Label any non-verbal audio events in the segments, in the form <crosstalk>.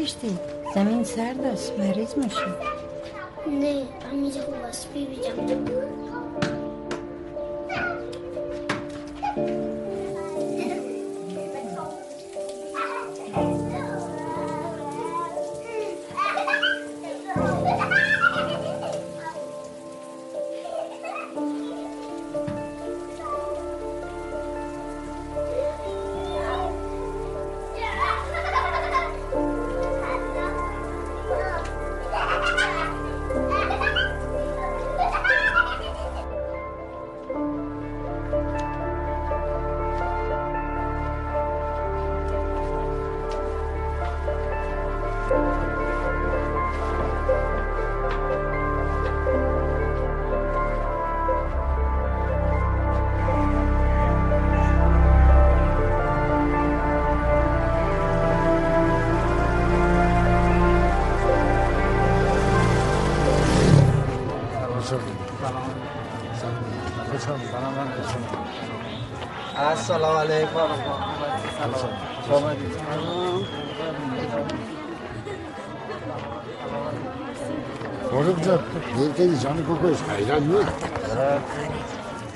شیشتی؟ زمین سرد است مریض میشی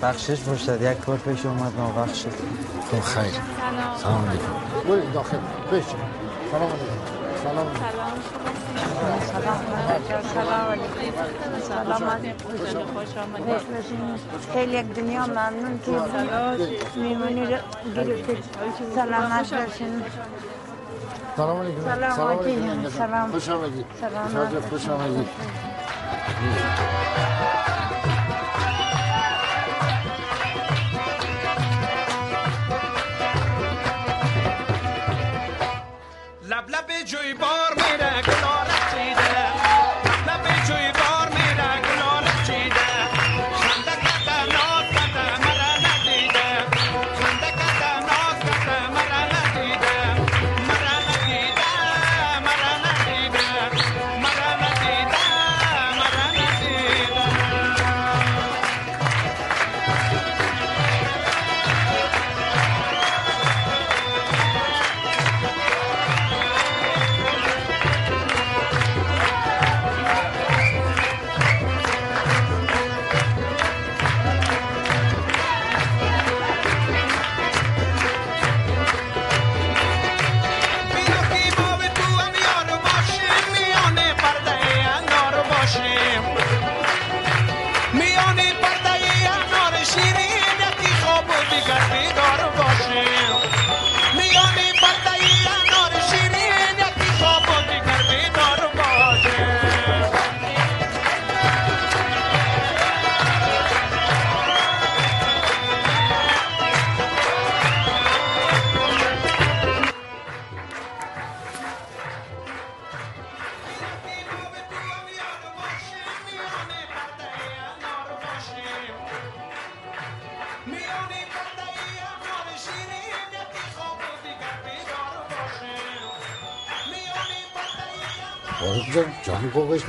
بخشش باشد یک کار پیش اومد ما بخشش. خب خیر. سلام. علیکم. برید داخل. پیش. سلام علیکم. سلام. خیلی یک دنیا ممنون که میمونی رو گرفتید سلامت باشین. سلام علیکم. سلام علیکم. علیکم سلام. خوش آمدید. سلام. خوش آمدید. خوش آمدید.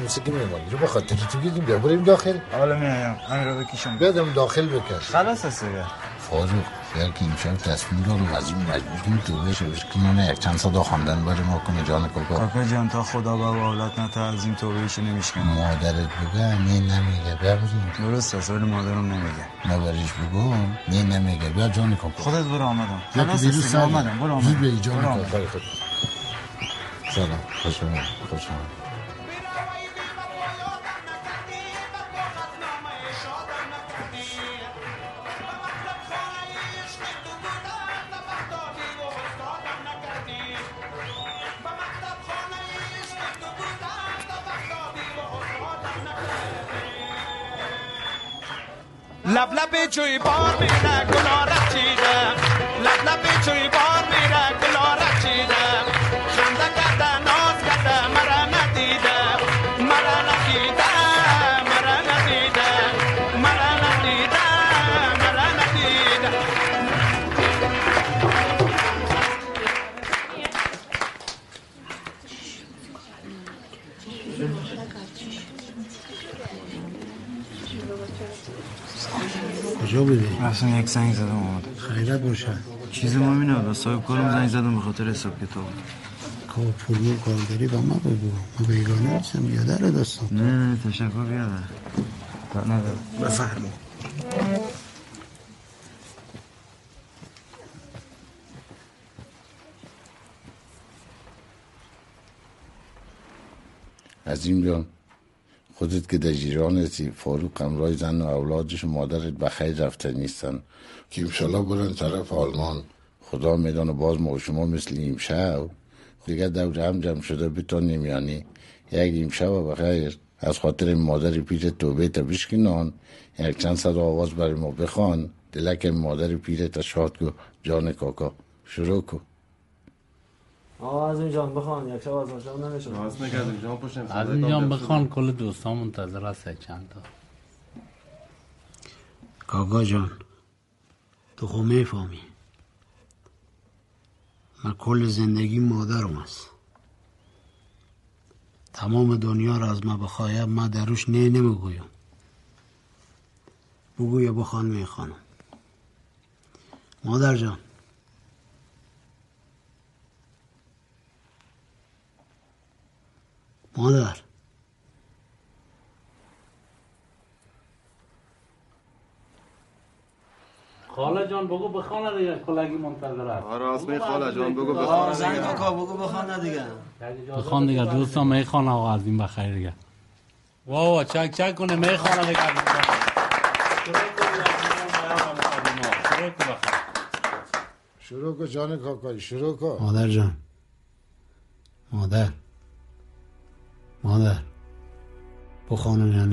موسیقی میمانی رو به خاطر تو گیدیم بیا بریم داخل. حالا میایم همین رو بکشم بیادم داخل بکش. خلاص است دیگه. فاروق اگر که امشب تصمیم رو از این مجبور کنی تو بشه که من یک چند صدا خواندن برای ما کنه جان کوکو کاکا جان تا خدا به اولاد نتا از این توبهشو نمیشکنه. مادرت بگه نه نمیگه بیا بریم. درست است ولی مادرم نمیگه. مادرش بگو نه نمیگه. بیا جان کوکو خودت برو آمدم. بیا که خلاص است آمدم. برو زود آمدم. جان. خود سلام. خوش آمد خوش آمد Lap lapé, tu es bon, mais la color la tira. Lap lapé, tu es. کجا بودی؟ رفتم یک زنگ زدم آمده خیرت باشه. چیز مهمی نبود صاحب کارم زنگ زدم به خاطر حساب کتاب. کار پولی و کارگری با ما بگو. ما بیگانه هستم یادر دستم نه نه تشکر بیاده تا نداره بفرمو عظیم جان. خودت که در جیران هستی. فاروق همراه زن و اولادش و مادرت بخیر رفته نیستن. که امشالله برن طرف آلمان. خدا میدان باز ما و شما مثل این شب. دیگه دور هم جمع شده بتان نمیانی. یک این شب بخیر. از خاطر مادر پیر توبه تا بشکنان. یک چند صد آواز برای ما بخوان. دلک مادر پیر تا شاد کو جان کاکا. شروع کو. از اینجا بخوان یک شب از ما شب نمیشه از اینجا بخوان کل دوستان منتظر هست چند تا. کاکا جان تو خو می‌فهمی؟ من کل زندگی مادرم است تمام دنیا را از ما بخوایم من دروش نه نمی‌گویم. بگویا بخوان می‌خوانم. مادر جان مادر. خاله جان بگو بخوانه دیگه کلگی منتظر هست آره آسمی خاله جان بگو آقا بخواه زنگ کاکا بگو بخوان دیگه. بخوان دیگه دوستان می‌خوان آقا از این بخیر دیگه. وا وا چک چک کنه می‌خوانه دیگه. از این بخیر. شروع کو جان کاکای شروع کو مادر جان. مادر. مادر بخوانم یا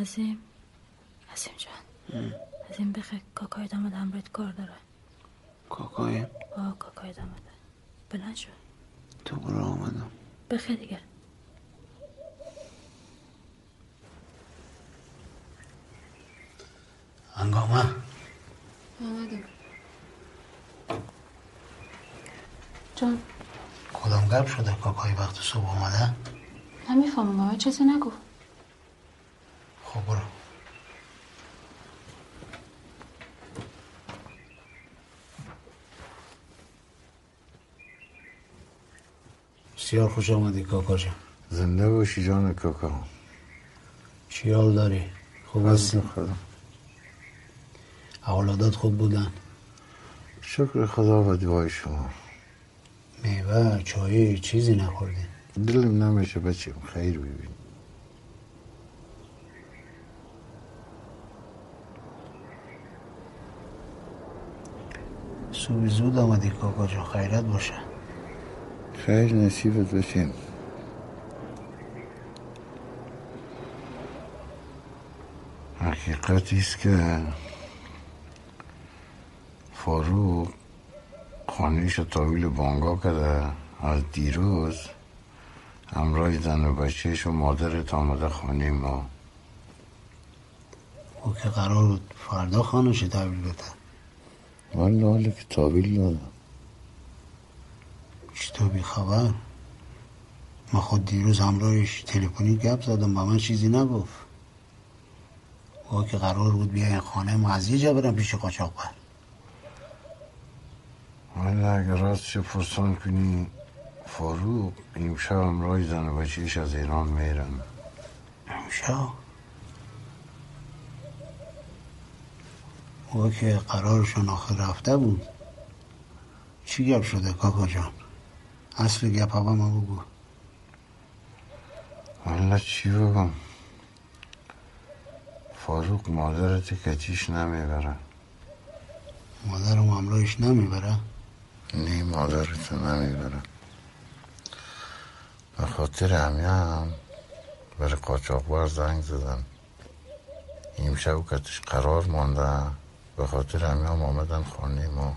عظیم. عظیم جان. عظیم بخیر کاکای دامد همراهت کار داره. کاکایم آه کاکای دامد بلند شو. تو برو آمدم بخیر دیگه. انگامه. آمدم جان. کدام گپ شده؟ کاکای وقت صبح آمده نمی‌فهمم بابا چیزی نگو. خب برو. بسیار خوش آمدی کاکا جان. زنده باشی جان کاکا. چی حال داری؟ خوب هستی؟ خدا. اولادات خوب بودن؟ شکر خدا و دعای شما. میوه چایی چیزی نخوردین دلم نمیشه بچه خیر ببین صبح زود آمدی کاکا جان خیرت باشه. خیر نصیبت بشین حقیقتی است که فاروق خانهش تاویل بانگا کرده. از دیروز همراه زن و بچهش و مادرت آمده خانه ما. او که قرار بود فردا خانوش تحویل بده. والا حالا که تاویل دادم چطور بی خبر؟ ما خود دیروز همراهش تلفنی گپ زدم با من چیزی نگفت. او که قرار بود بیا این خانه ما از یه جا برم پیش قاچاق بر. والا اگر راستش پرسان کنی فاروق امشب همراه زن و بچهش از ایران میرن. امشب؟ او که قرارشون آخر رفته بود. چی گپ شده کاکا جان؟ اصل گپ ما بگو. والا چی بگم؟ فاروق مادرت کتیش نمی‌بره. مادرم همراهش نمی‌بره؟ نه مادرت نمی‌بره. به خاطر همین برای قاچاقبر زنگ زدن این کتش قرار مانده. به خاطر همین هم آمدن خانه ما.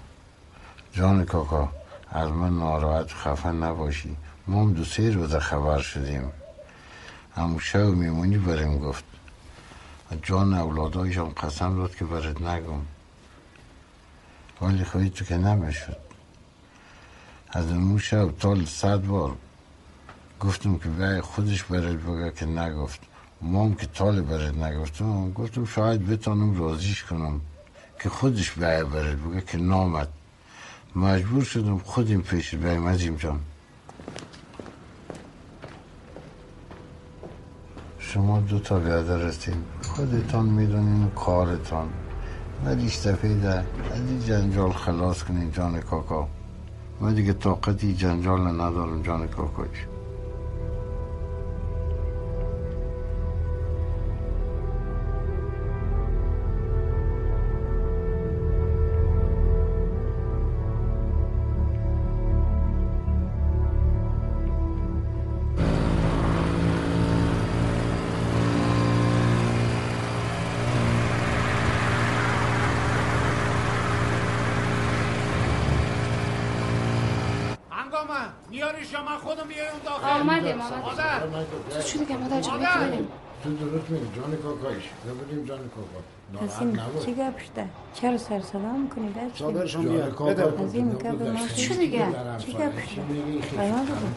جان کاکا از من ناراحت و خفه نباشی. ما هم دو سه روزه خبر شدیم. همون شب میمونی بریم گفت. جان اولادایشم قسم داد که برات نگم. ولی خواهی تو که نمی‌شد. از اون شب تا صد بار گفتم که بیای خودش برات بگه که نگفت. ما هم که تال برات نگفتم. گفتم شاید بتانم راضیش کنم. که خودش بیای برات بگه که نامد. مجبور شدم خودم پیش بیایم عزیم جان. شما دو تا بیادرستین خودتان می‌دونین کارتان. ولی دفعه از این جنجال خلاص کنین جان کاکا. من دیگه طاقتی جنجال ندارم جان کاکاش. Jim Janikova. نباش. چی گپ شده؟ چرا سر صدا می‌کنید صابرشون جان بیار بده. عظیم گپ ما چی دیگه چی گپ بده.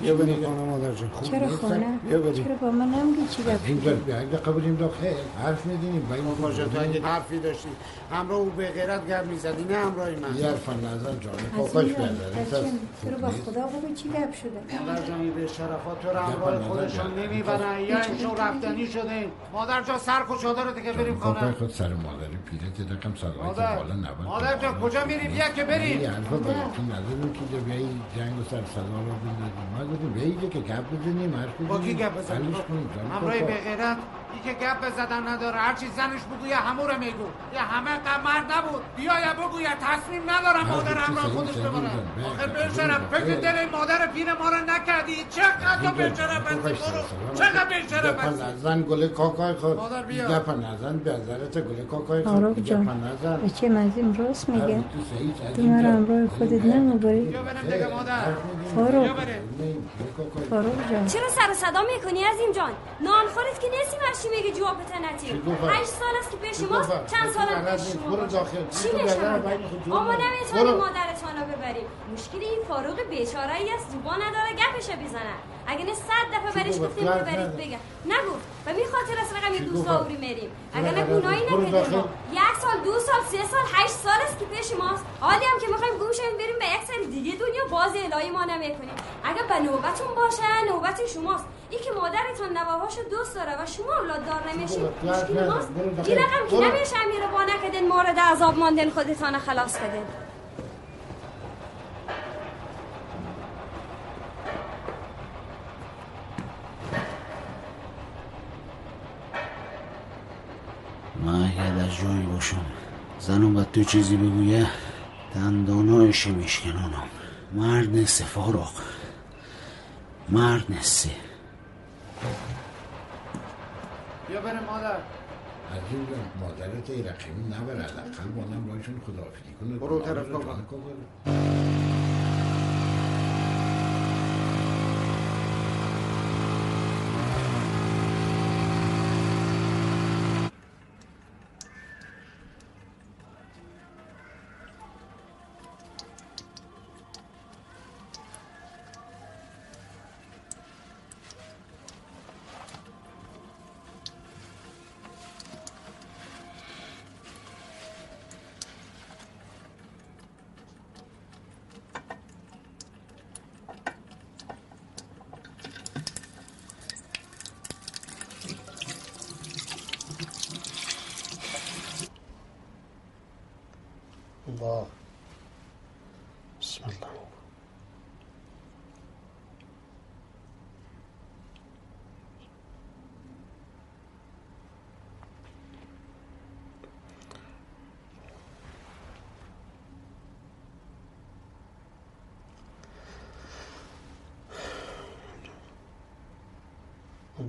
بیا بریم خانه مادر جان. چرا خونه. چرا با من نمیگی چی گپ این شده؟ بیاید قبولیم داخل حرف میدینیم با این باشه تو اگه حرفی داشتی. همراه او به غیرت گرد می‌زدی نه همراه من. یه حرف نظر جان. بیادر بچه‌م، چرا با خدا بگو چی گپ شده؟ مادر جان این به شرفات تو رو همراه خودشون نمی‌برن. یا اینشون رفتنی شده مادر جان سر کجا داره دیگه بریم کاکای خانه خود سر مادری پیرت رقم سلوات مادر بالا نبود مادر جان کجا میری؟ بیا که یه بریم حرف براتون نداریم که بیایی جنگ و سر صدا رو بندازیم. ما گفتیم بیایی که گپ بزنیم حرف با کی بزنیم؟ گپ بزنیم همراهی کاکا. به غیرت ای که گپ بزدن نداره هرچی زنش بگو یه هموره میگو. یه همه قمر نبود. بیا یا بگو یا تصمیم ندارم هر مادر چی همراه صحیح خودش آخه بله، بشرم. فکر دل این مادر پیر ما رو نکردی. چقدر بشرم هستی کاکاش برو. چقدر بشرم گپ هستی نزن گل کاکای خود. مادر بیا. گپ نزن به نظرت گل کاکای خود. آروف گپ جان. نزن. بچه مزیم راست میگه. تو مرا. همراه خودت نمی‌بری بیا برم دیگه مادر. فاروق. فاروق جان. چرا سر و صدا می‌کنی عزیم جان؟ نان خورت که نیستی هرچی میگه جواب چی گفت؟ هشت سال است که پیش چی ماست گفت؟ چند سال بلد پیش. شما برو. داخل. چی جور اما. نمی‌تونیم برو. مادرتان رو ببریم مشکل این فاروق بیچاره ای است زبان نداره گپش بزنه اگه نه صد دفعه گفت؟ گفتیم گفت که برید نه. بگه نگفت و می خاطر است رقم دوست گفت؟ آوری میریم اگه نه گناهی نکردیم. یک سال دو سال سه سال هشت سال است که پیش ماست حالی هم که می‌خوایم گم شویم بریم به یک سر دیگه دنیا باز الهی ما نمی‌کنیم اگه به نوبتون باشه نوبت شماست این که مادرتون نواهاشو دوست داره و شما اولاد دار نمیشین مشکل ماست. این رقم که. نمیشه امیر با نکدین مورد عذاب ماندن خودتان خلاص کدین من اگر از جایی باشم. زنم به تو چیزی بگویه. دندانایش میشکنانم مرد نیستی فاروق مرد نیستی بیا بریم مادر. عزیز جان مادرت ای رقیمی نبره. حداقل با نم رایشون خداحافظی کنه. برو طرف جان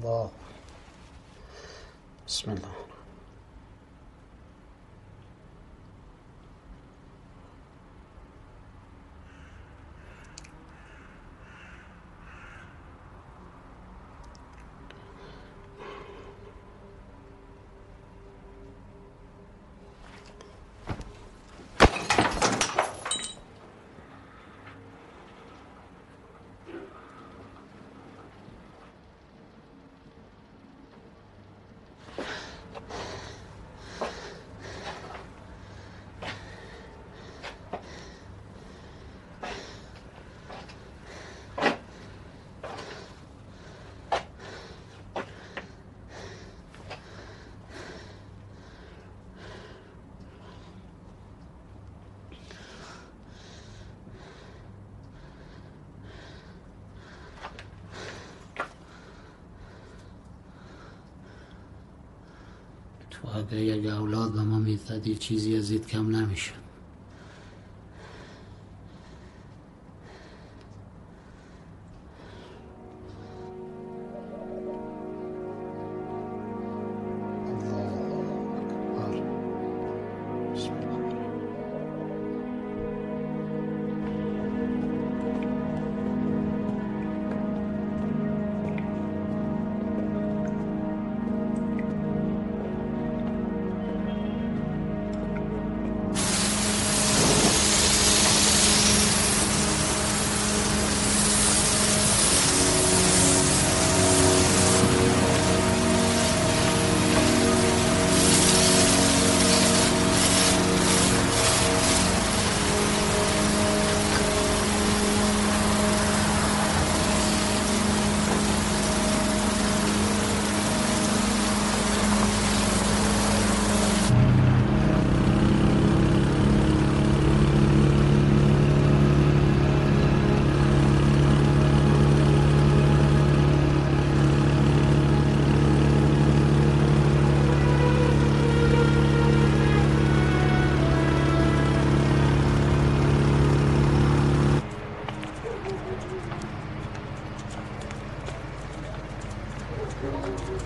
الله. بسم الله. اگه یک اولاد به ما می‌زدی چیزی ازید کم نمی‌شد.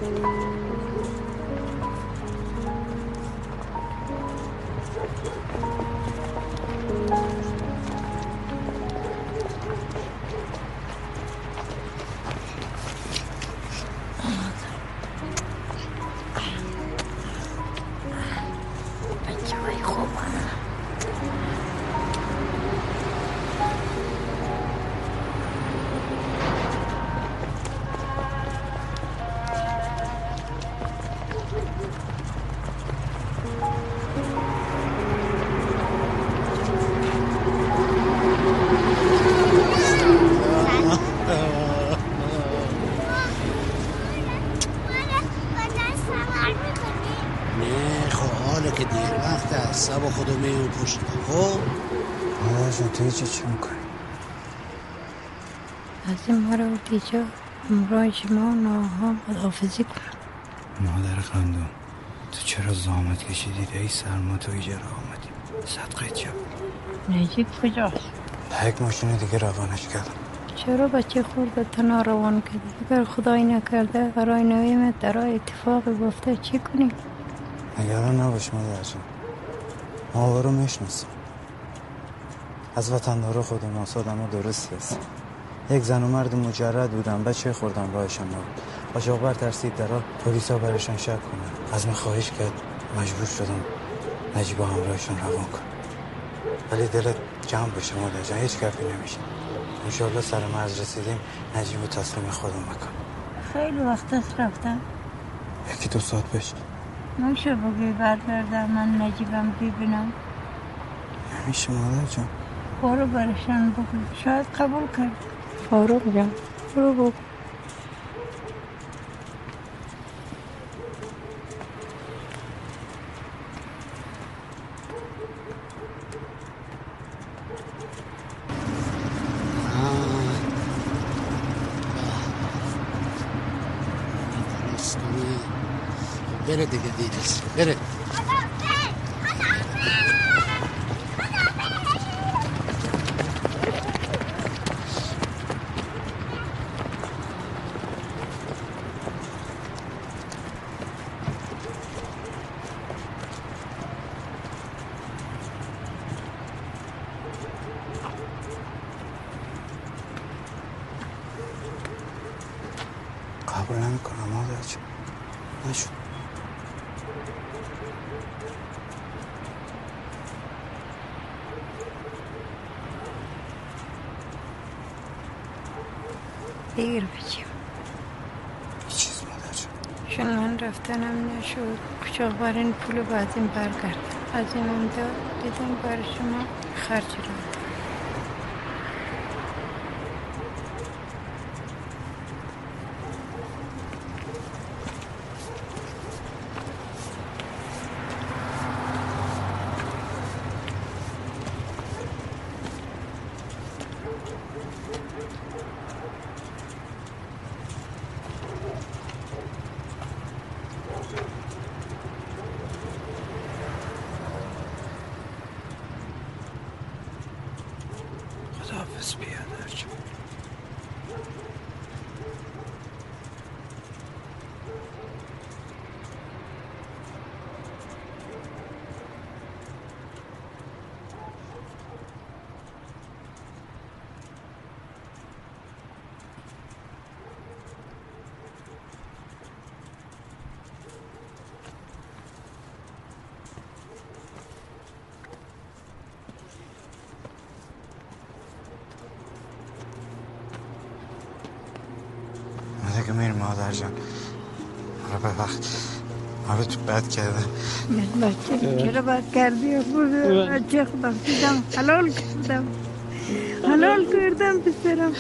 نه هیچی چی می‌کنی؟ از این ما رو دیجا همراه شما ناها خداحافظی کنم. مادر خندم تو چرا زامت کشیدی؟ ای سرما تو ایجا را آمدی صدقه چه نجیب کجاست؟ یک ماشین دیگه روانش کردم. چرا بچه خود تنها روان کردی؟ اگر خدای نکرده برای نویم در اتفاق گفته چی کنیم نگران نباش مادر جان. ما رو می‌شناسیم. از وطندارا خود ناس آدم درست هست یک زن و مرد مجرد بودن بچه خوردن راهشان نبود قاچاقبر ترسید درا پلیسا برشان شک کنن از من خواهش کرد مجبور شدم نجیب همراهشان روان کن ولی دلت جمع بشه مادر جان هیچ گپی نمیشه. انشالله سر مرز رسیدیم نجیب و تسلیم خودم مکن خیلی وقت است رفتم. یکی دو ساعت پیش نمیشه بگی برگردم من نجیبم ببینم. نمیشه مادر جان. Foru barışan bugün. Şahit kabul kırdı. Foru ya. Foru bu. Nerede değiliz? Nerede? نشد دیر بچیم چیز مادر من رفتنم نشد کوچاقبرین پول بعد این برگرد. از داد دیدم برای شما خرج خداحافظ بیادر جان ما دیگه میریم مادر جان آره ببخش ما به تو بد کردم من بچه چرا بد کردی؟ بچه خودم دیدم حلال کردم. حلال کردم پسرم.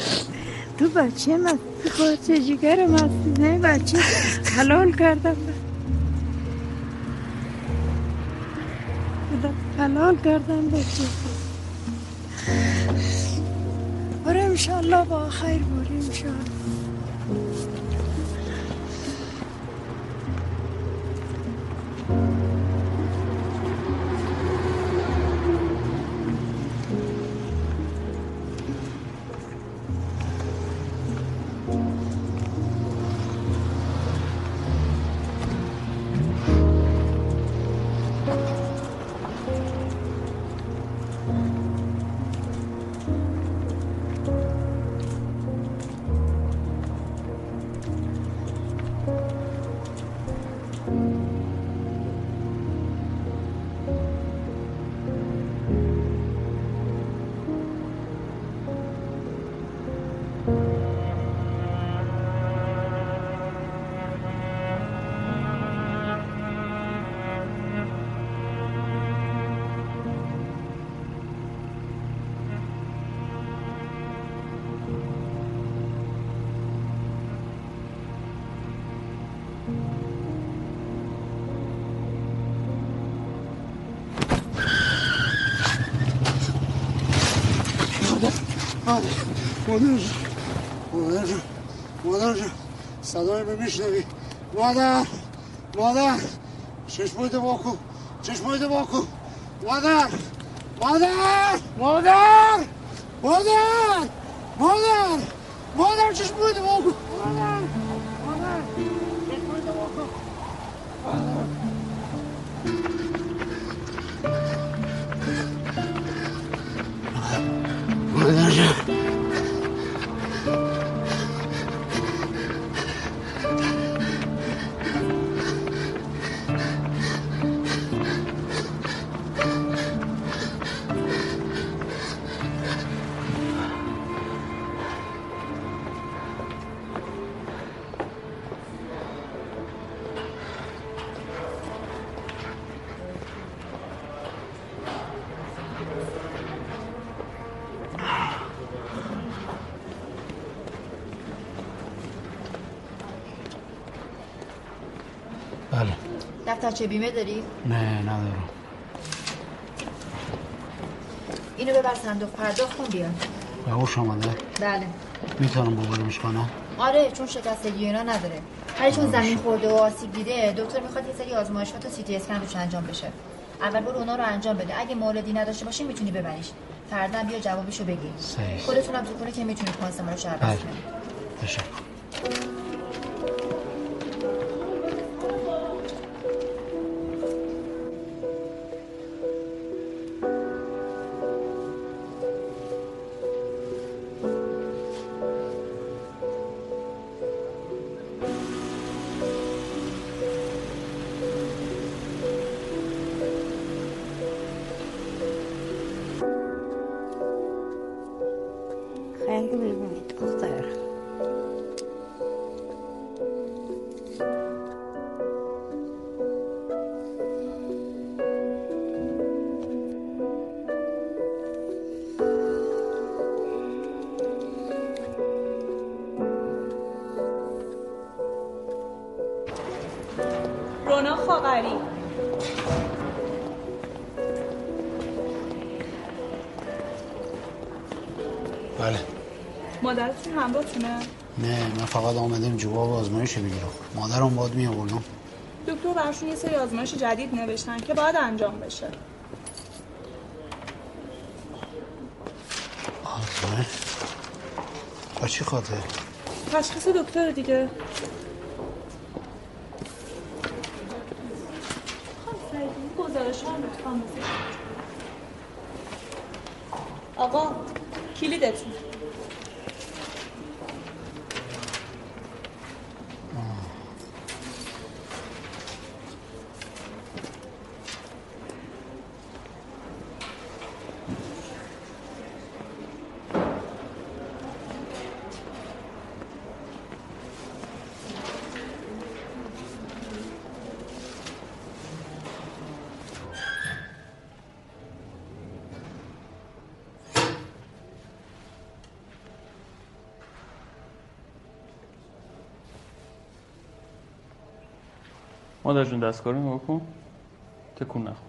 تو بچه من خواهد جگرم هستی نه بچه. حلال کردم. خدا حلال کردم بچه. برو انشالله با خیر برو انشالله مادر مادر مادر صدای به میشنوی. مادر. مادر. چشمایت واکو چشمایت واکو مادر. مادر. مادر. مادر. مادر. مادر چشمایت واکو مادر دفترچه بیمه داری؟ نه ندارم اینو ببر صندوق پرداخت کن بیار به هوش آمده بله می‌تونم ببریمش کنم آره چون شکستگی اینا نداره ولی چون زمین خورده و آسیب دیده دکتر می‌خواد یه سری آزمایشات و سی تی اسکن روش انجام بشه اول برو اونا رو انجام بده اگه موردی نداشته باشی می‌تونی ببریش فردا بیا جوابشو بگی. خودتونم تو خونه که می‌تونید پانسمان رو بله. کنید همراهتونه؟ نه من فقط آمدم جواب آزمایش بگیرم. مادرم باید می آوردم. دکتر براشون یه سری آزمایش جدید نوشتن که باید انجام بشه. آزمایش؟ با چی خاطر؟ تشخیص دکتر دیگه. مادر جون دستکاری نگاه کن تکون نخور.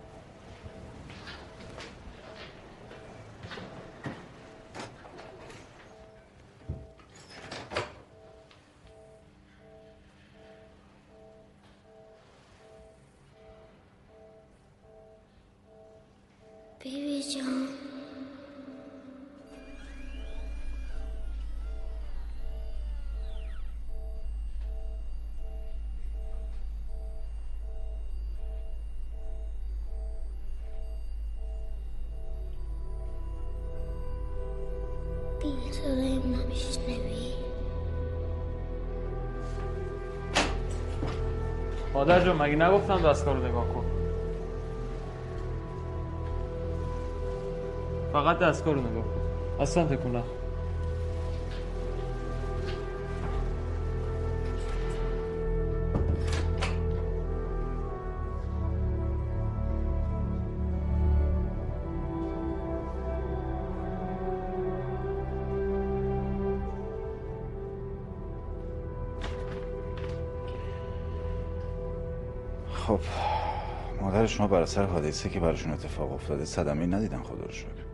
مادر جون مگه نگفتم دستگاه رو نگاه کن؟ فقط دستگاه رو نگاه کن. اصلا تکون نخور شما بر اثر حادثه که براشون اتفاق افتاده صدمه ندیدن خدا رو شکر.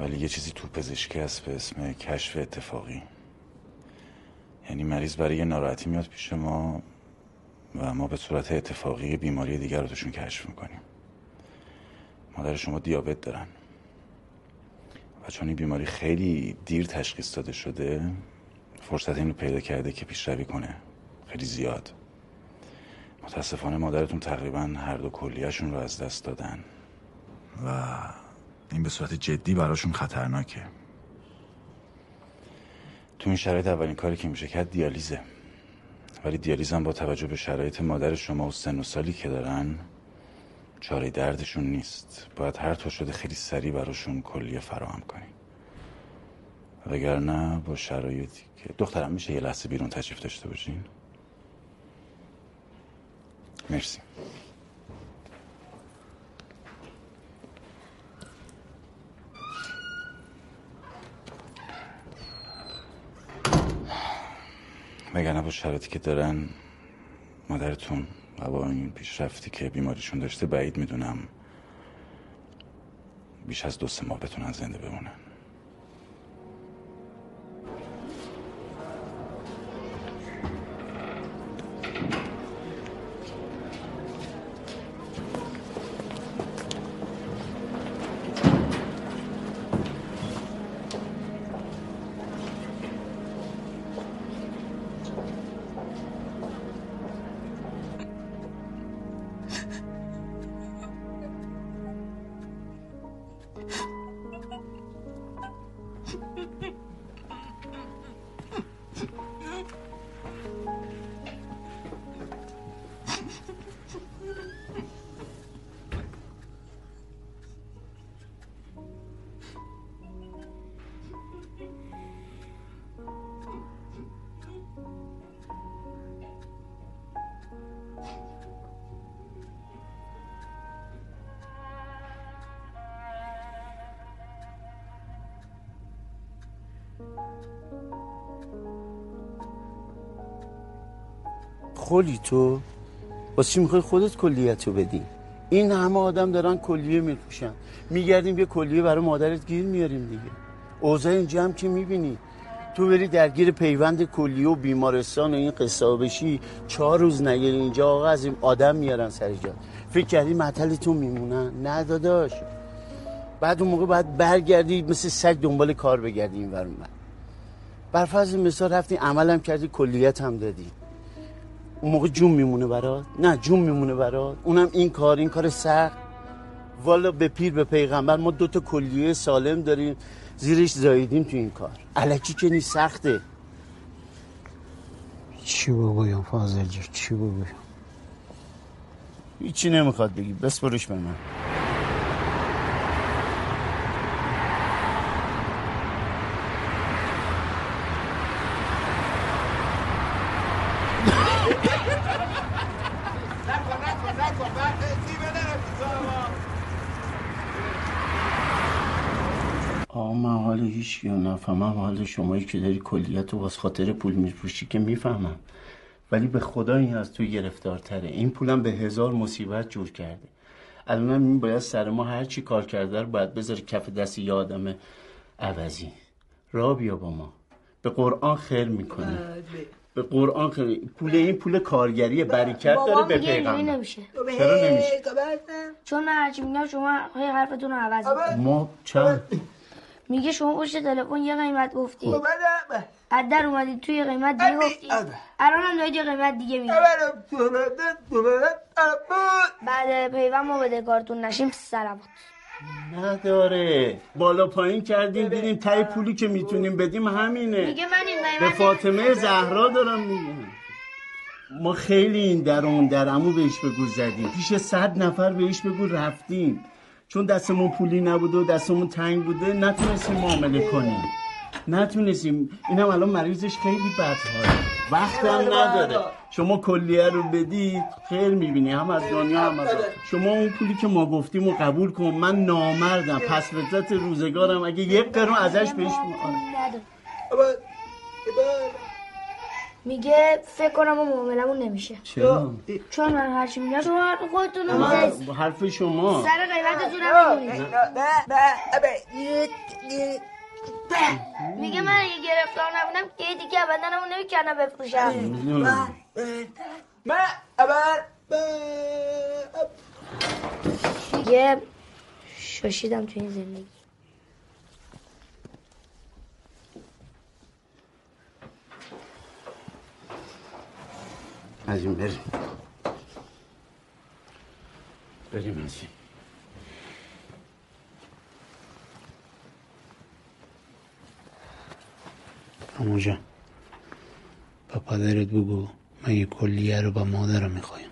ولی یه چیزی تو پزشکی هست به اسم کشف اتفاقی. یعنی مریض برای یه ناراحتی میاد پیش ما و ما به صورت اتفاقی بیماری دیگر رو توشون کشف می‌کنیم. مادر شما دیابت دارن. و چون این بیماری خیلی دیر تشخیص داده شده فرصت این رو پیدا کرده که پیشروی کنه. خیلی زیاد. متاسفانه مادرتون تقریبا هر دو کلیهشون رو از دست دادن. و این به صورت جدی براشون خطرناکه. تو این شرایط اولین کاری که میشه کرد دیالیزه. ولی دیالیز هم با توجه به شرایط مادر شما و سن و سالی که دارن چاره دردشون نیست. باید هر طور شده خیلی سریع براشون کلیه فراهم کنی وگرنه با شرایطی که دخترم میشه یه لحظه بیرون تشریف داشته باشین؟ مرسی. وگرنه با شرایطی که دارن مادرتون و با این پیشرفتی که بیماریشون داشته بعید می‌دونم بیش از دو سه ماه بتونن زنده بمونن. خلی تو؟ واسه می‌خوای خودت کلیت رو بدی؟ این همه آدم دارن کلیه میپوشن. میگردیم یه کلیه برای مادرت گیر میاریم دیگه. اوضاع این جمع که می‌بینی. تو بری درگیر پیوند کلیه و بیمارستان و این قصه بشی چهار روز نگیر اینجا آقا از این آدم میارن سر جان فکر کردی معطل تو میمونن نه داداش. بعد اون موقع باید برگردی مثل سگ دنبال کار بگردی این ور. بر فرض مثال رفتی عملم کردی کلیت هم دادی. اون موقع جون میمونه برات؟ نه جون میمونه برات. اونم این کار این کار سخت. والا به پیر به پیغمبر ما دو تا کلیه سالم داریم زیرش زاییدیم تو این کار. علکی که نیست سخته. چی بگویم فاضل چی بگویم هیچی نمی‌خواد بگی. بسپرش به من آقا من حال هیچ رو نفهمم حال شمایی که داری کلیت و واس خاطر پول میفروشی که می‌فهمم. ولی به خدا این از تو گرفتارتره. این پولم به هزار مصیبت جور کرده. الانم این باید سر ما هر چی کار کرده رو باید بذاره کف دست یه آدم عوضی. را بیا با ما. به قرآن خیر می‌کنه به قرآن خیر. پول این پول کارگری برکت داره به پیغمبر. نمیشه. چرا نمیشه؟ چون هرچی میگم شما های حرفتون رو عوض. ما چند؟ میگه شما پشت تلفن یه قیمت گفتی. از در اومدی توی قیمت دیگه گفتی. الان هم دارید یه قیمت دیگه میگی. بعد پیوند ما بده کارتون نشیم. سلامت. نداره. بالا پایین کردیم دیدیم تای پولی که می‌تونیم بدیم همینه. میگه من این به فاطمه زهرا دارم میگم. ما خیلی این در اون درمو بهش بگو زدیم. پیش صد نفر بهش بگو رفتیم. چون دستمون پولی نبوده و دستمون تنگ بوده نتونستیم معامله کنیم. نتونستیم. اینم الان مریضش خیلی بدحاله. وقتم نداره. شما کلیه رو بدید خیر می‌بینی. هم از دنیا هم از. شما اون پولی که ما گفتیم رو قبول کن. من نامردم. پس فطرت روزگارم. اگه یک قرون ازش بهش نداره. میگه فکر کنم ما معاملمون نمیشه. چرا؟ چون من هرچی میگم شما حرف خودتون رو من حرف شما. سر قیمتتون هم میگه من اگه گرفتار نبودم که دیگه بدنمو نمی‌کردم بفروشم. می‌دونم. میگه شاشیدم تو این زندگی. از این بریم بریم از این امو جان با پدرت بگو من یه کلیه رو با مادرم می‌خوایم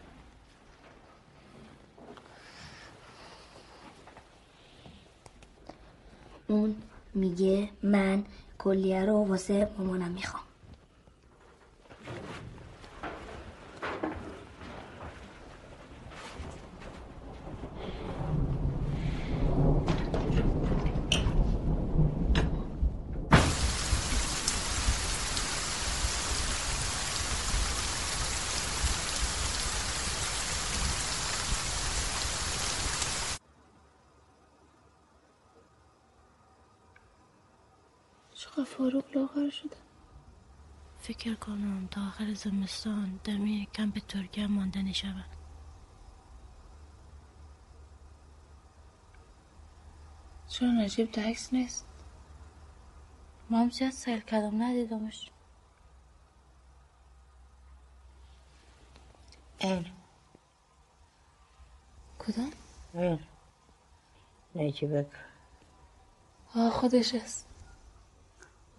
اون میگه من کلیه رو واسه مامانم می‌خوام فاروق لاغر شده فکر کنم تا آخر زمستان دمی کم به ترکیه ماندنی شود چون نجیب عکس نیست. ما هم زیاد سیل کردم ندیدمش. این کدام؟ این نجیبک آه خودش است.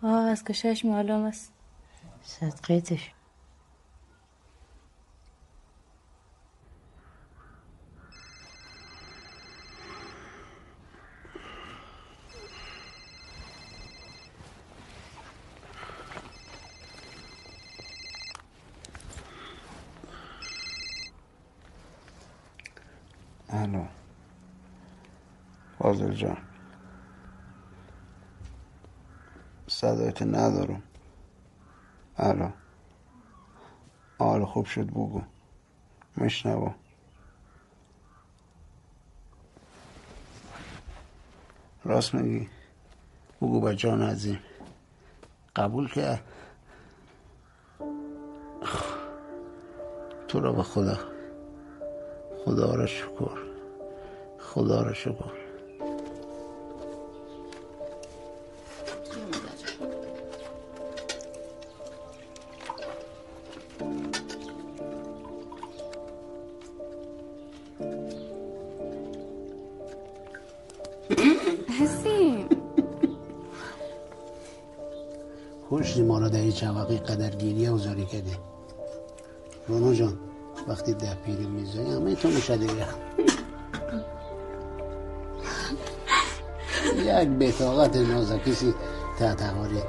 آه از کشش معلوم است صدقیتش الو فاضل جان صدایت ندارم. الو حالا خوب شد بگو. مشنوا راست میگی. بگو با جان عظیم. قبول کرد تو را به خدا. خدا را شکر. خدا را شکر. دیگه <laughs> یک بطاقت نازکیسی تحتقاری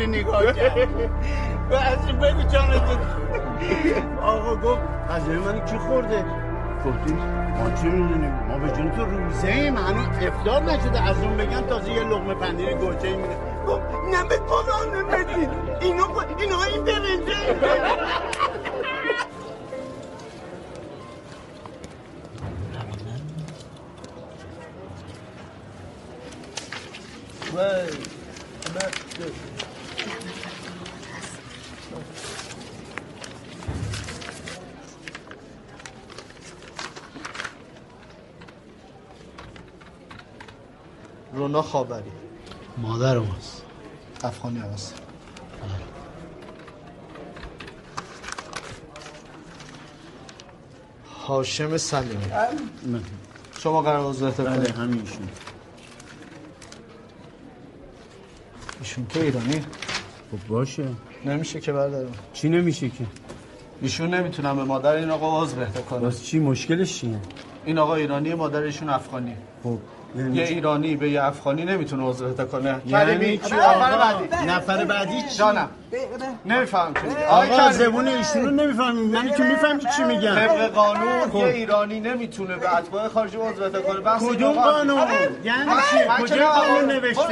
عظیم همینجوری نگاه کرد. <laughs> و عظیم بگو. جانتون آقا گفت غذای من کی خورده؟ گفتیم ما چه می‌دونیم؟ ما به جون تو روزه ایم هنوز افطار نشده. از اون بگن تازه یه لقمه پنیر گوچه میده. گفت نه به قرآن بدید اینا اینا این برنجه <laughs> رونا خابری. مادر ماست افغانی هست هاشم سلیمی. شما قرار عضویت بله همینشون. ایشون که ایرانی؟ خب باشه. نمیشه که بردارم چی نمیشه که؟ ایشون نمی‌تونم به مادر این آقا عضو اهدا کنم باز چی؟ مشکلش چیه؟ این آقا ایرانی مادر ایشون افغانی. خب. یه ایرانی به یه افغانی نمی‌تونه اهدا کنه یعنی چی نفر؟ بعدی نفر بعدی چی؟ جانم نمیفهم چی. آقا. زبون ایشون رو نمی‌فهمیم من که می‌فهمی چی میگن طبق قانون. یه ایرانی نمی‌تونه به اتباع خارجی عضو کنه بحث کدوم قانون؟ یعنی چی؟ کجا قانون. نوشته؟ آقا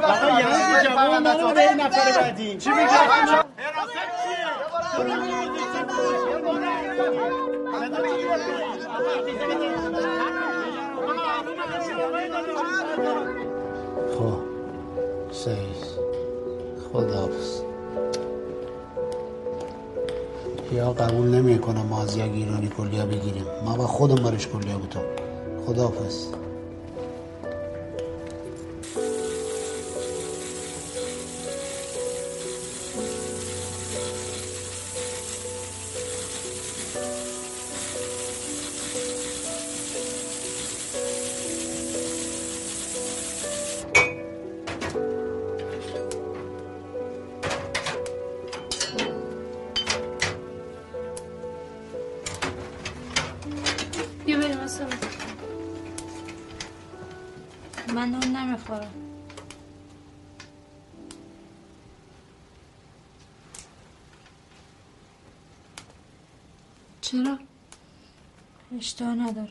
بس. یعنی جواب بس. ما رو به نفر بعدی چی میگه؟ خب یا قبول نمی‌کنه ما از یک ایرانی کلیا بگیریم. ما با خودم برش کلیا بودم. خداحافظ. اشتها ندارم.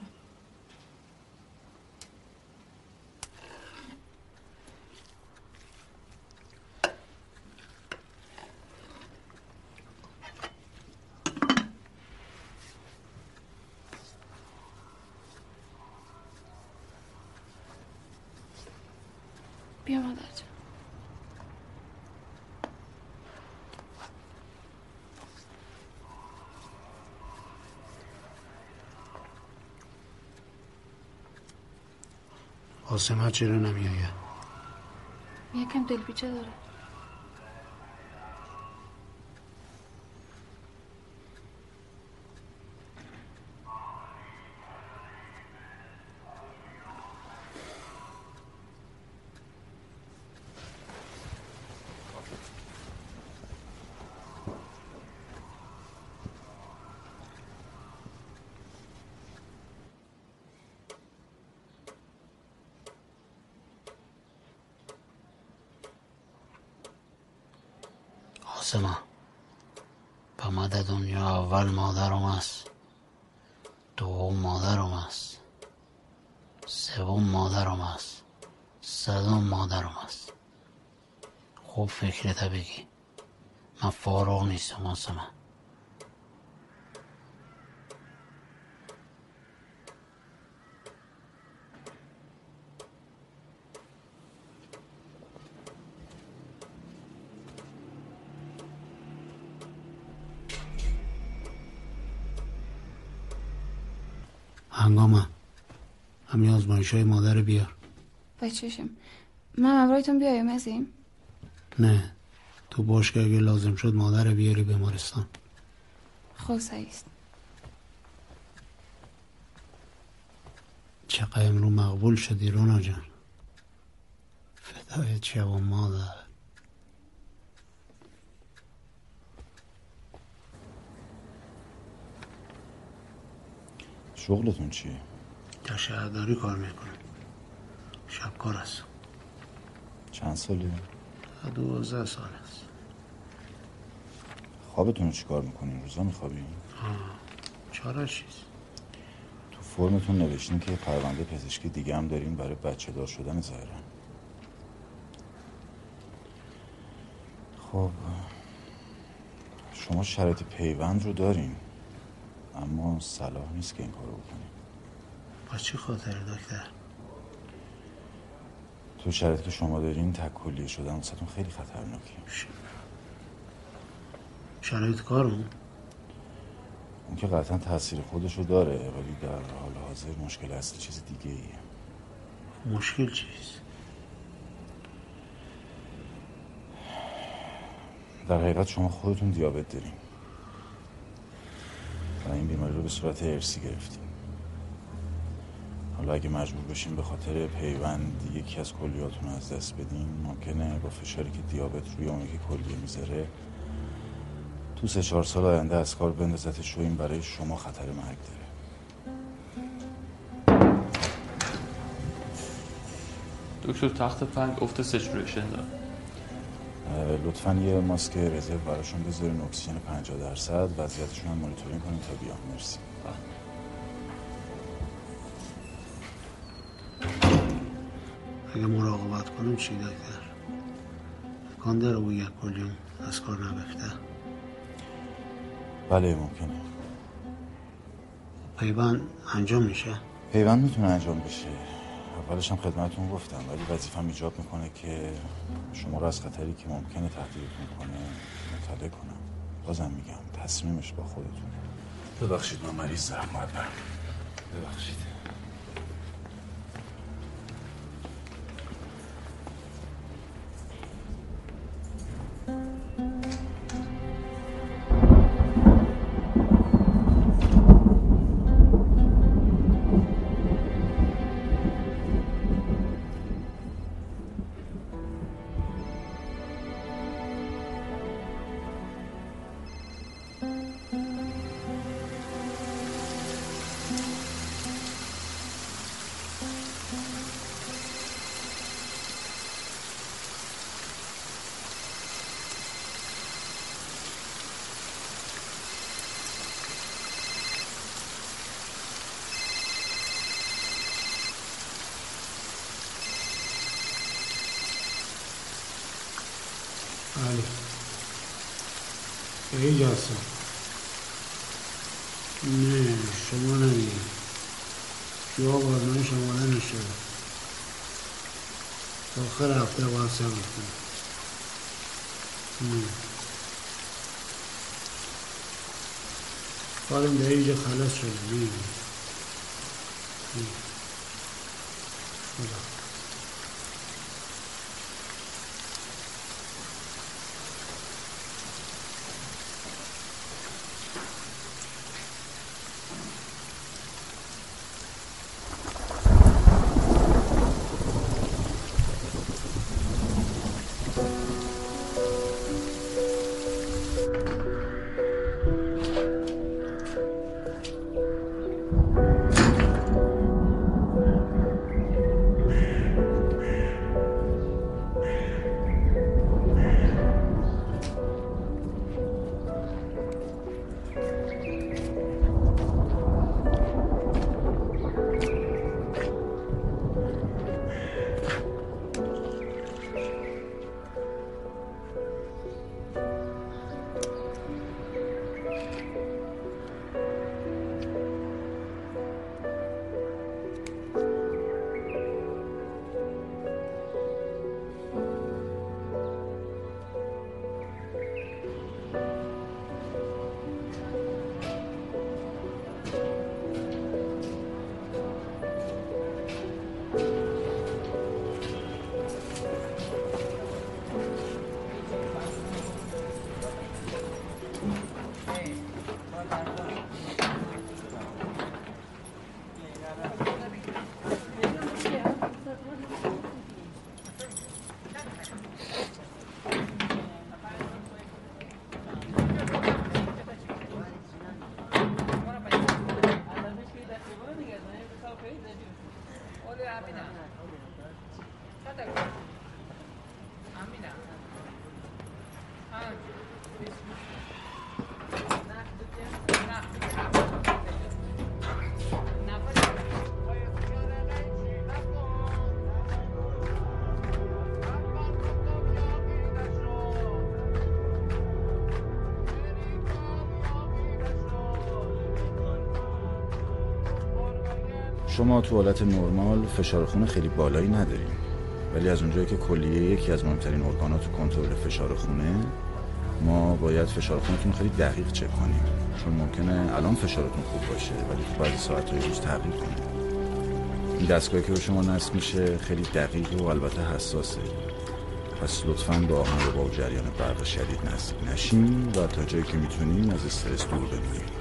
بیا مادر آسمت چرا نمیآید؟ یکم دلپیچه داره. فکرت بگی. من فارغ نیستم آسمه هنگامه. همین آزمایش های مادر بیار. با چشم من همراهتون بیایم ازیم نه. تو باش که اگه لازم شد مادر بیاری بیمارستان. خب سعیست. چقدر امرو مقبول شدی رونا جان؟ فدای چه و مادر. شغلتون چیه؟ در شهرداری کار می‌کنم. شبکار است. چند سالی؟ دوازده سال است. خوابتون رو چیکار می‌کنین؟ روزا میخوابین؟ چرا چیز. تو فرمتون نوشتین که پرونده پزشکی دیگه هم دارین برای بچه دار شدن ظاهرا خب شما شرایط پیوند رو دارین اما صلاح نیست که این کارو بکنین با چی خاطر دکتر؟ تو شرایطی که شما دارین تکلیه شدن واسهتون خیلی خطرناکه شرایط کارمون اون که قطعا تاثیر خودشو داره ولی در حال حاضر مشکل اصلی چیز دیگه ایه مشکل چیست در حقیقت شما خودتون دیابت دارین. و این بیماری رو به صورت ارسی گرفتین. حالا اگه مجبور بشین به خاطر پیوند یکی از کلیاتون رو از دست بدین ممکنه با فشاری که دیابت روی اون یکی کلیه می‌ذاره تو سه چهار سال آینده از کار بندازتش و این برای شما خطر مرگ داره. دکتر تخت پنگ افت سچوریشن داره. لطفا یه ماسک رزرو براشون بذارین اکسیژن 50 درصد وضعیتشون هم مانیتورینگ کنین تا بیان. مرسی. اگه مراقبت کنم چی دکتر؟ امکان داره او یک کلیوم از کار نبفته بله ممکنه. پیوند انجام میشه؟ پیوند می‌تونه انجام بشه. اولش هم خدمتتون گفتم ولی وظیفم ایجاب می‌کنه که شما رو از خطری که ممکنه تهدیدتون کنه مطلع کنم. بازم میگم تصمیمش با خودتون ببخشید من مریض دارم. باید برم ببخشید. جاسم نه شما نمیگی جواب آزمایش شماره نشده تا آخر هفته باید صبر کنیم نه. کارم در اینجا خلاص شده. میگی خدا. شما تو حالت نرمال فشار خون خیلی بالایی نداریم. ولی از اونجایی که کلیه یکی از مهمترین ارگانات تو کنترل فشار خونه ما باید فشار خونتون خیلی دقیق چک کنیم. چون ممکنه الان فشارتون خوب باشه ولی تو بعضی ساعتهای روز تغییر کنه این دستگاهی که به شما نصب میشه خیلی دقیق و البته حساسه. پس لطفا با آهن با و جریان برق شدید نزدیک نشین و تا جایی که می‌تونین از استرس دور بمونیم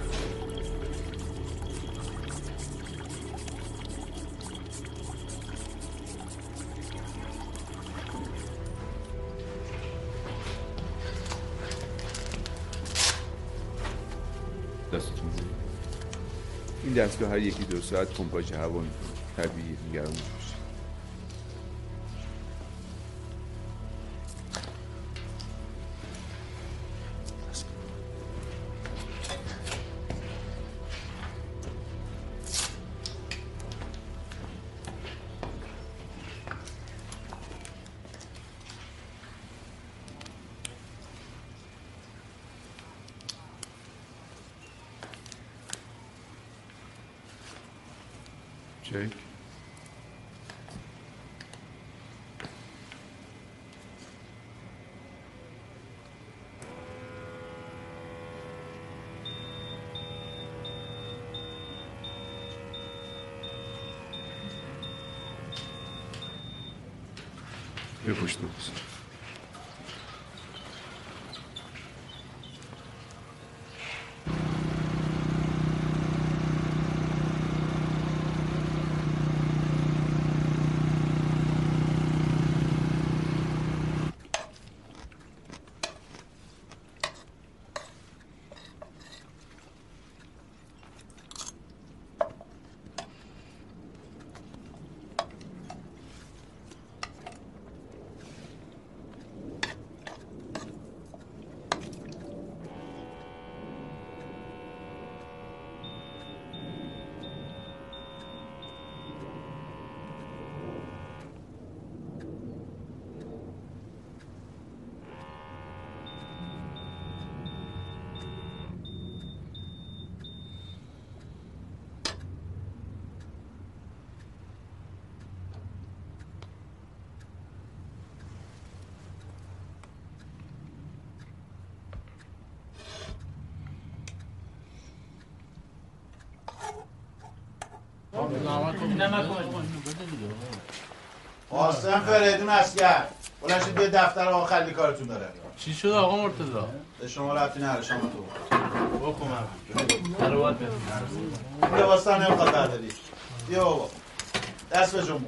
دستگاه هر یکی دو ساعت پمپاژ هوا می‌کنه. طبیعی نگران قاسم فریدون اسگر بلند شید به دفتر آقا خلی کارتون داره. چی شد آقا مرتضی؟ به شما رفتی نره شما تو. بخونم سلوات این لباس هم نمی‌خواد برداری. بیا بابا. دست به جمعون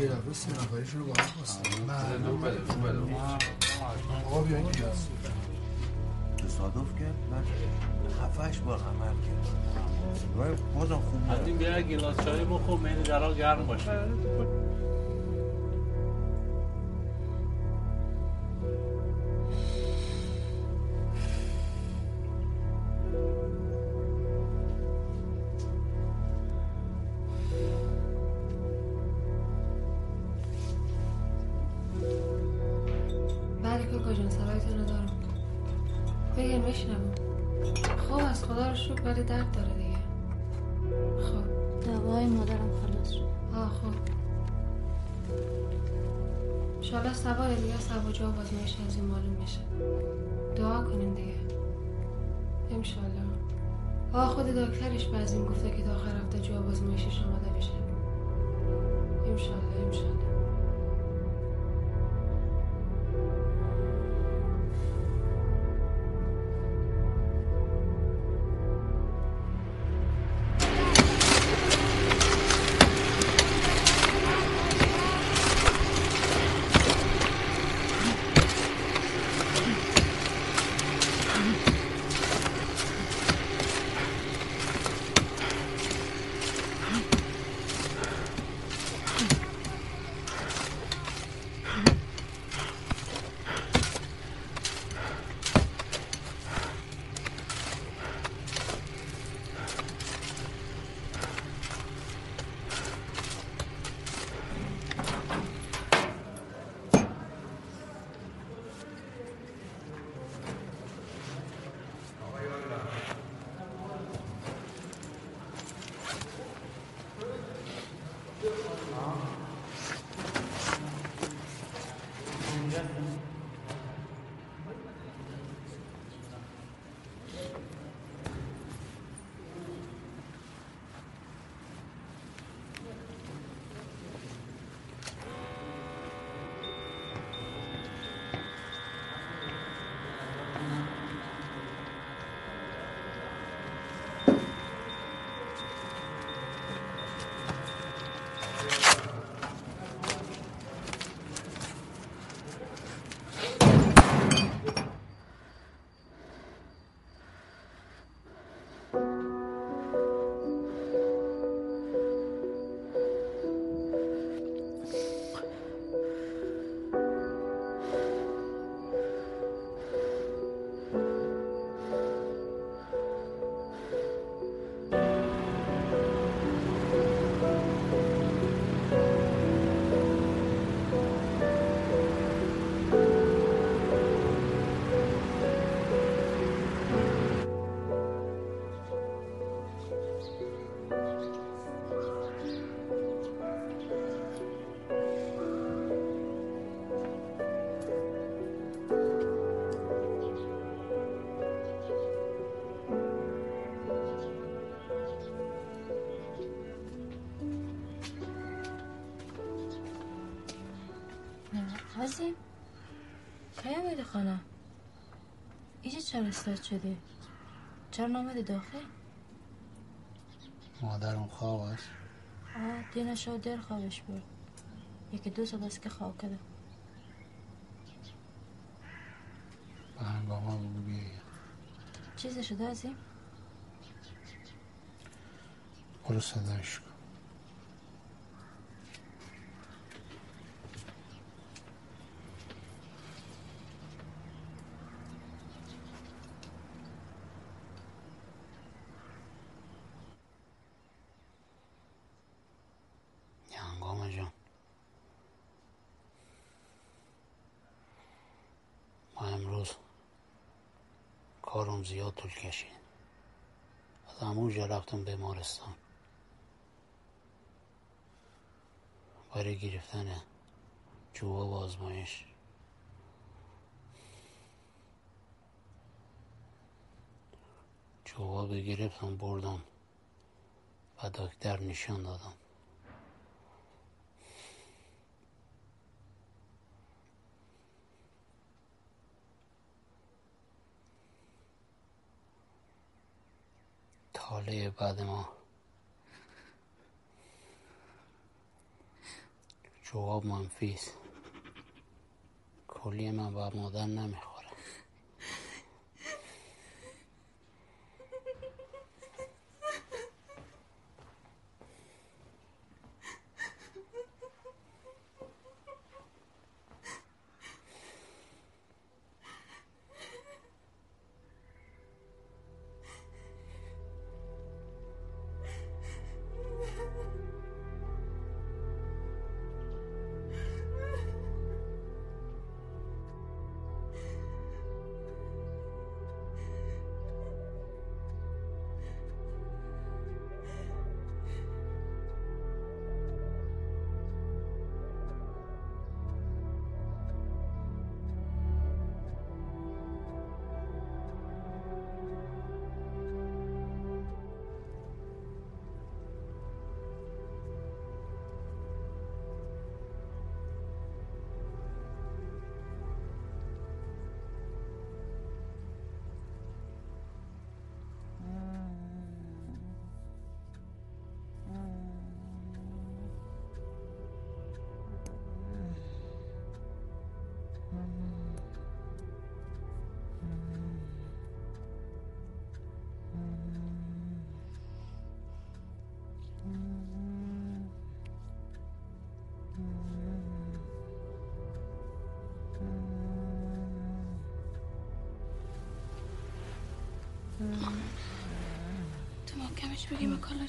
یه دفعه سه نفریشون رو با هم خواستم آقا بیا این کلاس تصادف کرد من هفتش بار عمل کرد. ولی بازم خوب از این بیا گلاس چای بخور میل درا گرم باشه. معلوم میشه. دعا کنیم دیگه. انشالله. آه خود دکترش بعضی گفته که تا آخر هفته جواب آزمایشش آماده بشه انشالله انشالله. خانه اینجا چرا استاد شده چرا نامده داخل مادرم خواب است آه دینا شو دیر خوابش برد. یکی دو سال است که خواب کرده. به هنگامه بگو بیایی. چیزی شده برو صدایش کن هنگام جان من امروز کارم زیاد طول کشید. از همونجا رفتم بیمارستان. برای گرفتن جواب آزمایش. جواب گرفتم بردم و دکتر نشان دادم. تاله بعد ما. جواب منفی است. کلی من با مادر نمی‌خوره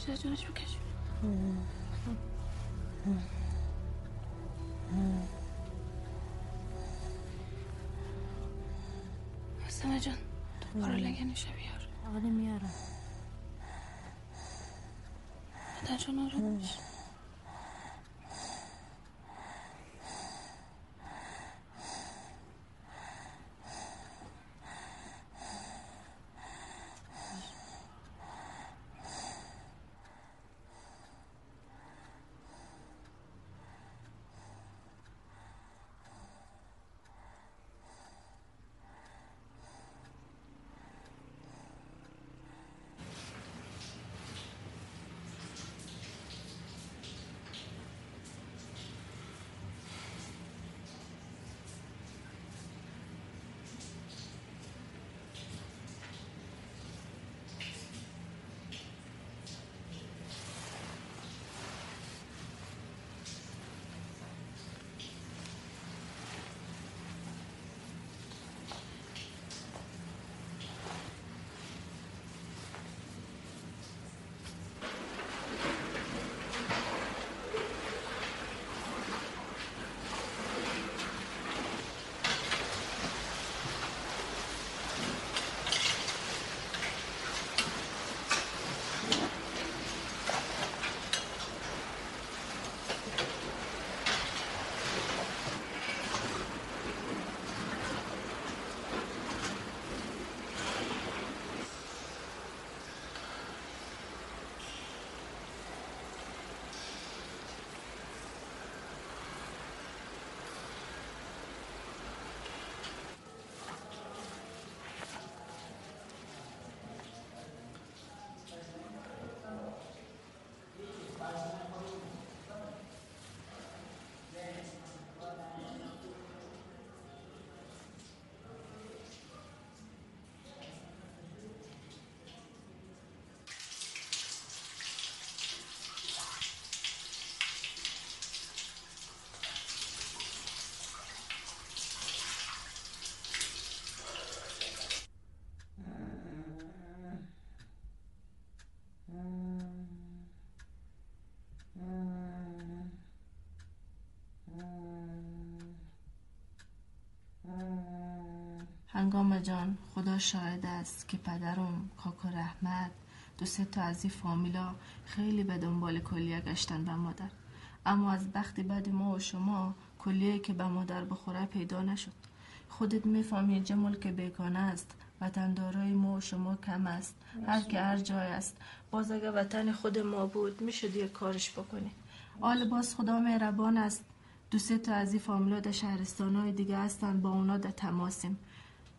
از جونش بکش حسنه جان تو برو لگنش بیار آره میارم. مادر جان آروم هنگام جان خدا شاهد است که پدرم کاکا رحمت دو سه تا از این فامیلا خیلی به دنبال کلیه گشتن به مادر. اما از بخت بد ما و شما کلیه که به مادر بخوره پیدا نشد. خودت می‌فهمی جمال که بیگانه است وطندارای ما و شما کم است. هر که هر جای است. باز اگه وطن خود ما بود می‌شد یه کارش بکنی. آل باز خدا مهربان است. دو سه تا از این فامیلا در شهرستان های دیگه هستن با اونا در تماسیم.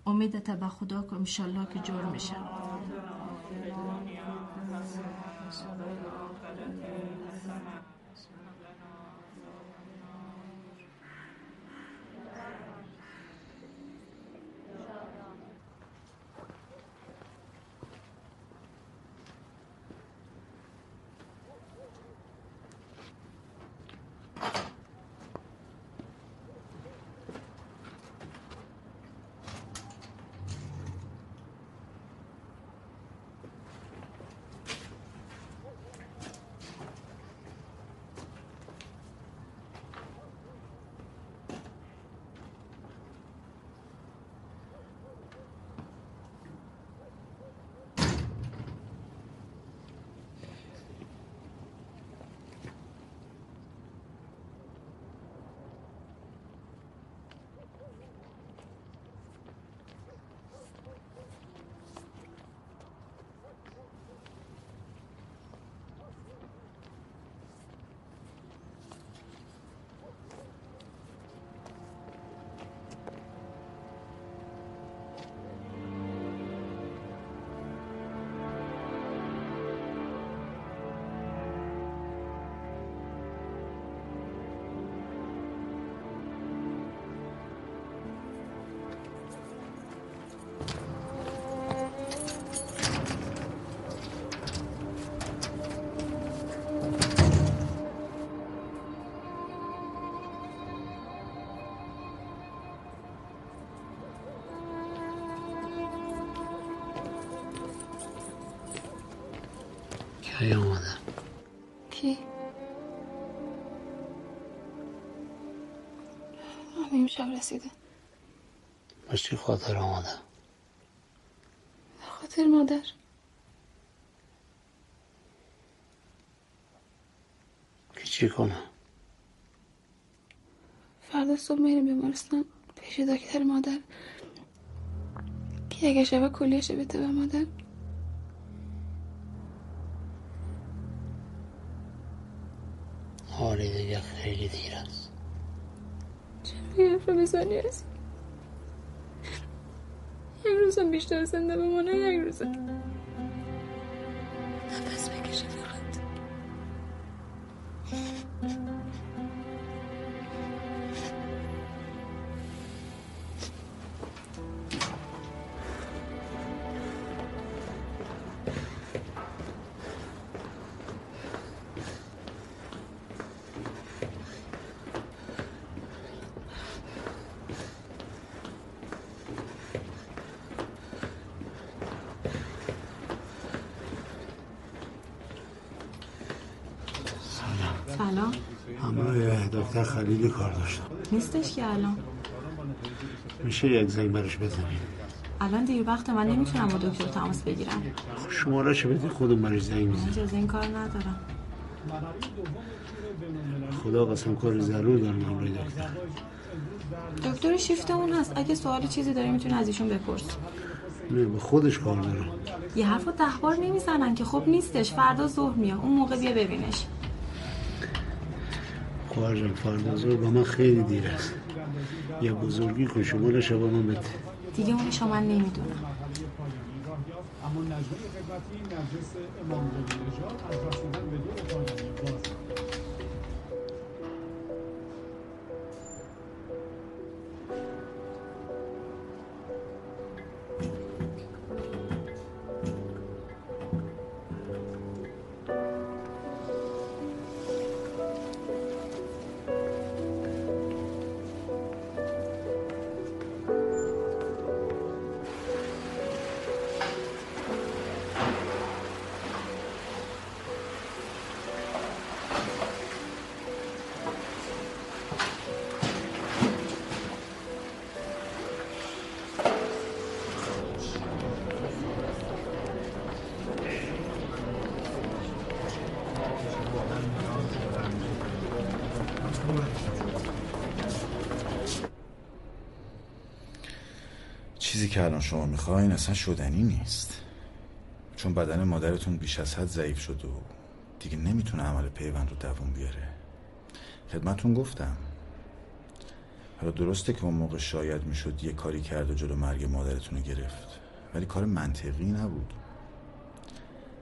امیدت به خدا که انشالله که جور میشن کی آمده کی؟ همین شب رسیده. باش چی خاطر آمده به خاطر مادر. که چی کنه؟ فردا صبح میریم بیمارستان. پیش دکتر مادر. که اگه شبه کلیش بده به مادر؟ دیگه خیلی دیر است. چرا یه حرف بزنی هست یک روزم بیشتر زنده بمانه یک روزم نفس خلیلی کار داشتم. نیستش که الان. میشه یک زنگ برش بزنیم؟ الان دیر وقت من نمی‌تونم با دکتر تماس بگیرم. شماره چه بدی خودم برش زنگ می‌زنم. اجازه این کار ندارم. خدا قسم کار ضرور دارم همراه دکتر. دکتر شیفتمون هست. اگه سوال چیزی داری می‌تونی از ایشون بپرس. نه به خودش کار دارم. یه حرف ده بار نمی‌زنن که. خب نیستش. فردا ظهر میاد. اون موقع بیا ببینش. خواهر جان فردا با من خیلی دیر است. یه بزرگی کن شماره شبا من بده. دیگه اونشو من نمی‌دونم. اما نجمه نرجس امام از رسیدن به دور چیزی که الان شما می‌خواین اصلا شدنی نیست. چون بدن مادرتون بیش از حد ضعیف شد و دیگه نمی‌تونه عمل پیوند رو دوام بیاره. خدمتون گفتم. حالا درسته که اون موقع شاید می‌شد یه کاری کرد و جلو مرگ مادرتون رو گرفت. ولی کار منطقی نبود.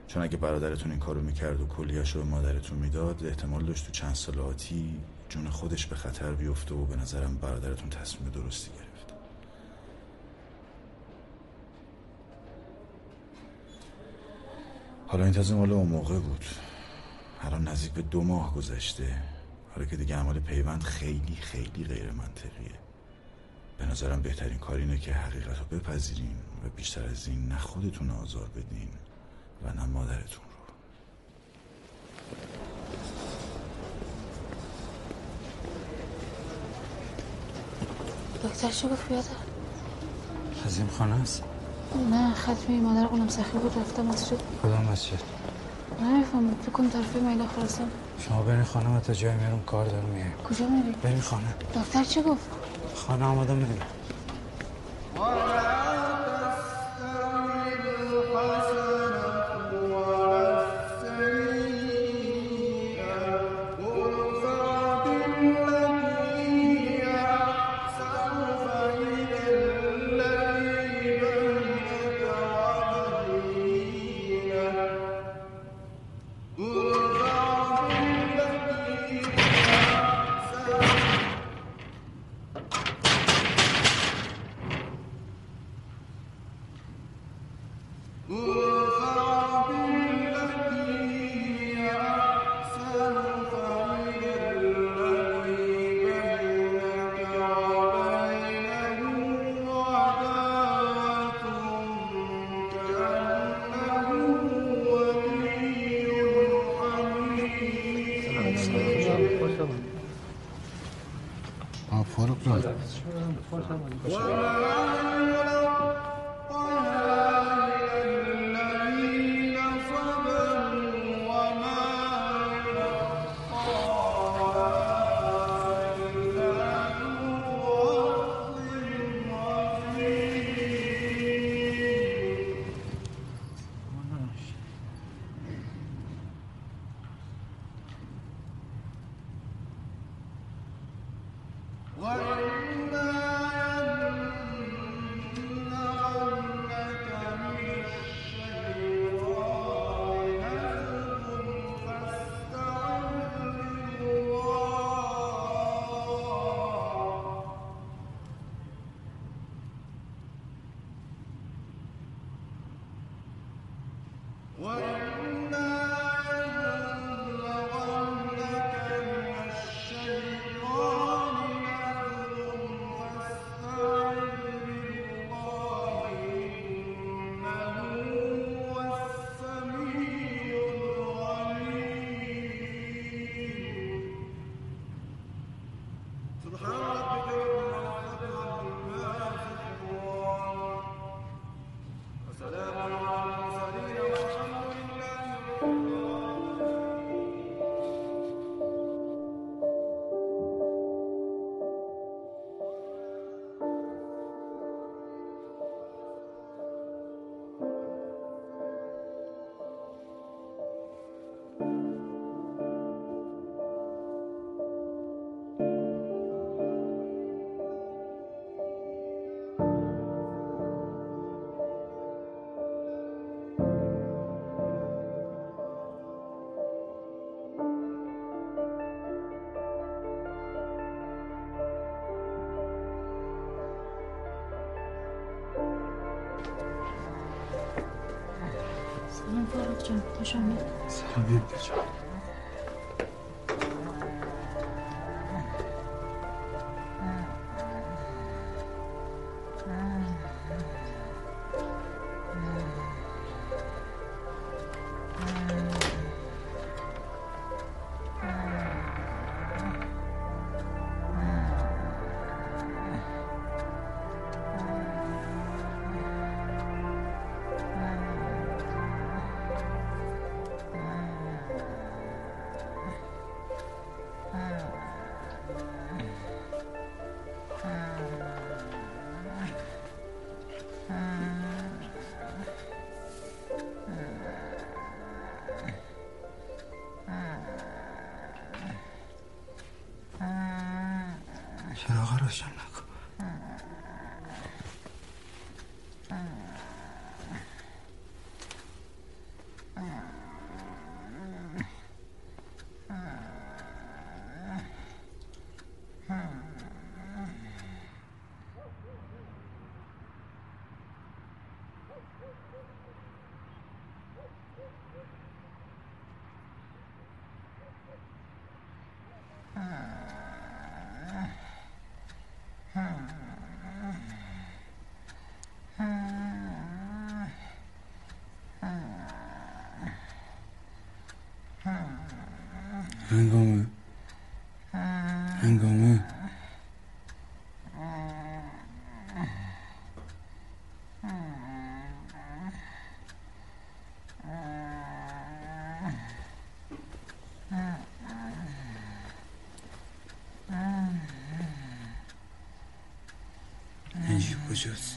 چون اگه برادرتون این کارو می‌کرد و کلیاشو رو به مادرتون می‌داد احتمال داشت تو چند سال آتی جون خودش به خطر بیفته و به نظرم برادرتون تصمیم درستی گرفت حالا این تازه مال اون موقع بود. الان نزدیک به دو ماه گذشته. حالا که دیگه عمل پیوند خیلی خیلی غیر منطقیه. به نظرم بهترین کار اینه که حقیقت رو بپذیرین و بیشتر از این نه خودتون آزار بدین و نه مادرتون رو. دکتر چی گفت بیاده؟ از این خانه است؟ نه ختمی مادر قلم سخی بود رفته مسجد کدام مسجد؟ نمیفهم فکر کنم طرف میلا خراسان شما برین خانه من تا جای میرم کار دارم میایم کجا میری؟ برین خانه دکتر چی گفت؟ خانه آماده میریم فاروق جان خوش آمد سلام جان روشن هنگامه هنگامه نجیب کجاست خواهش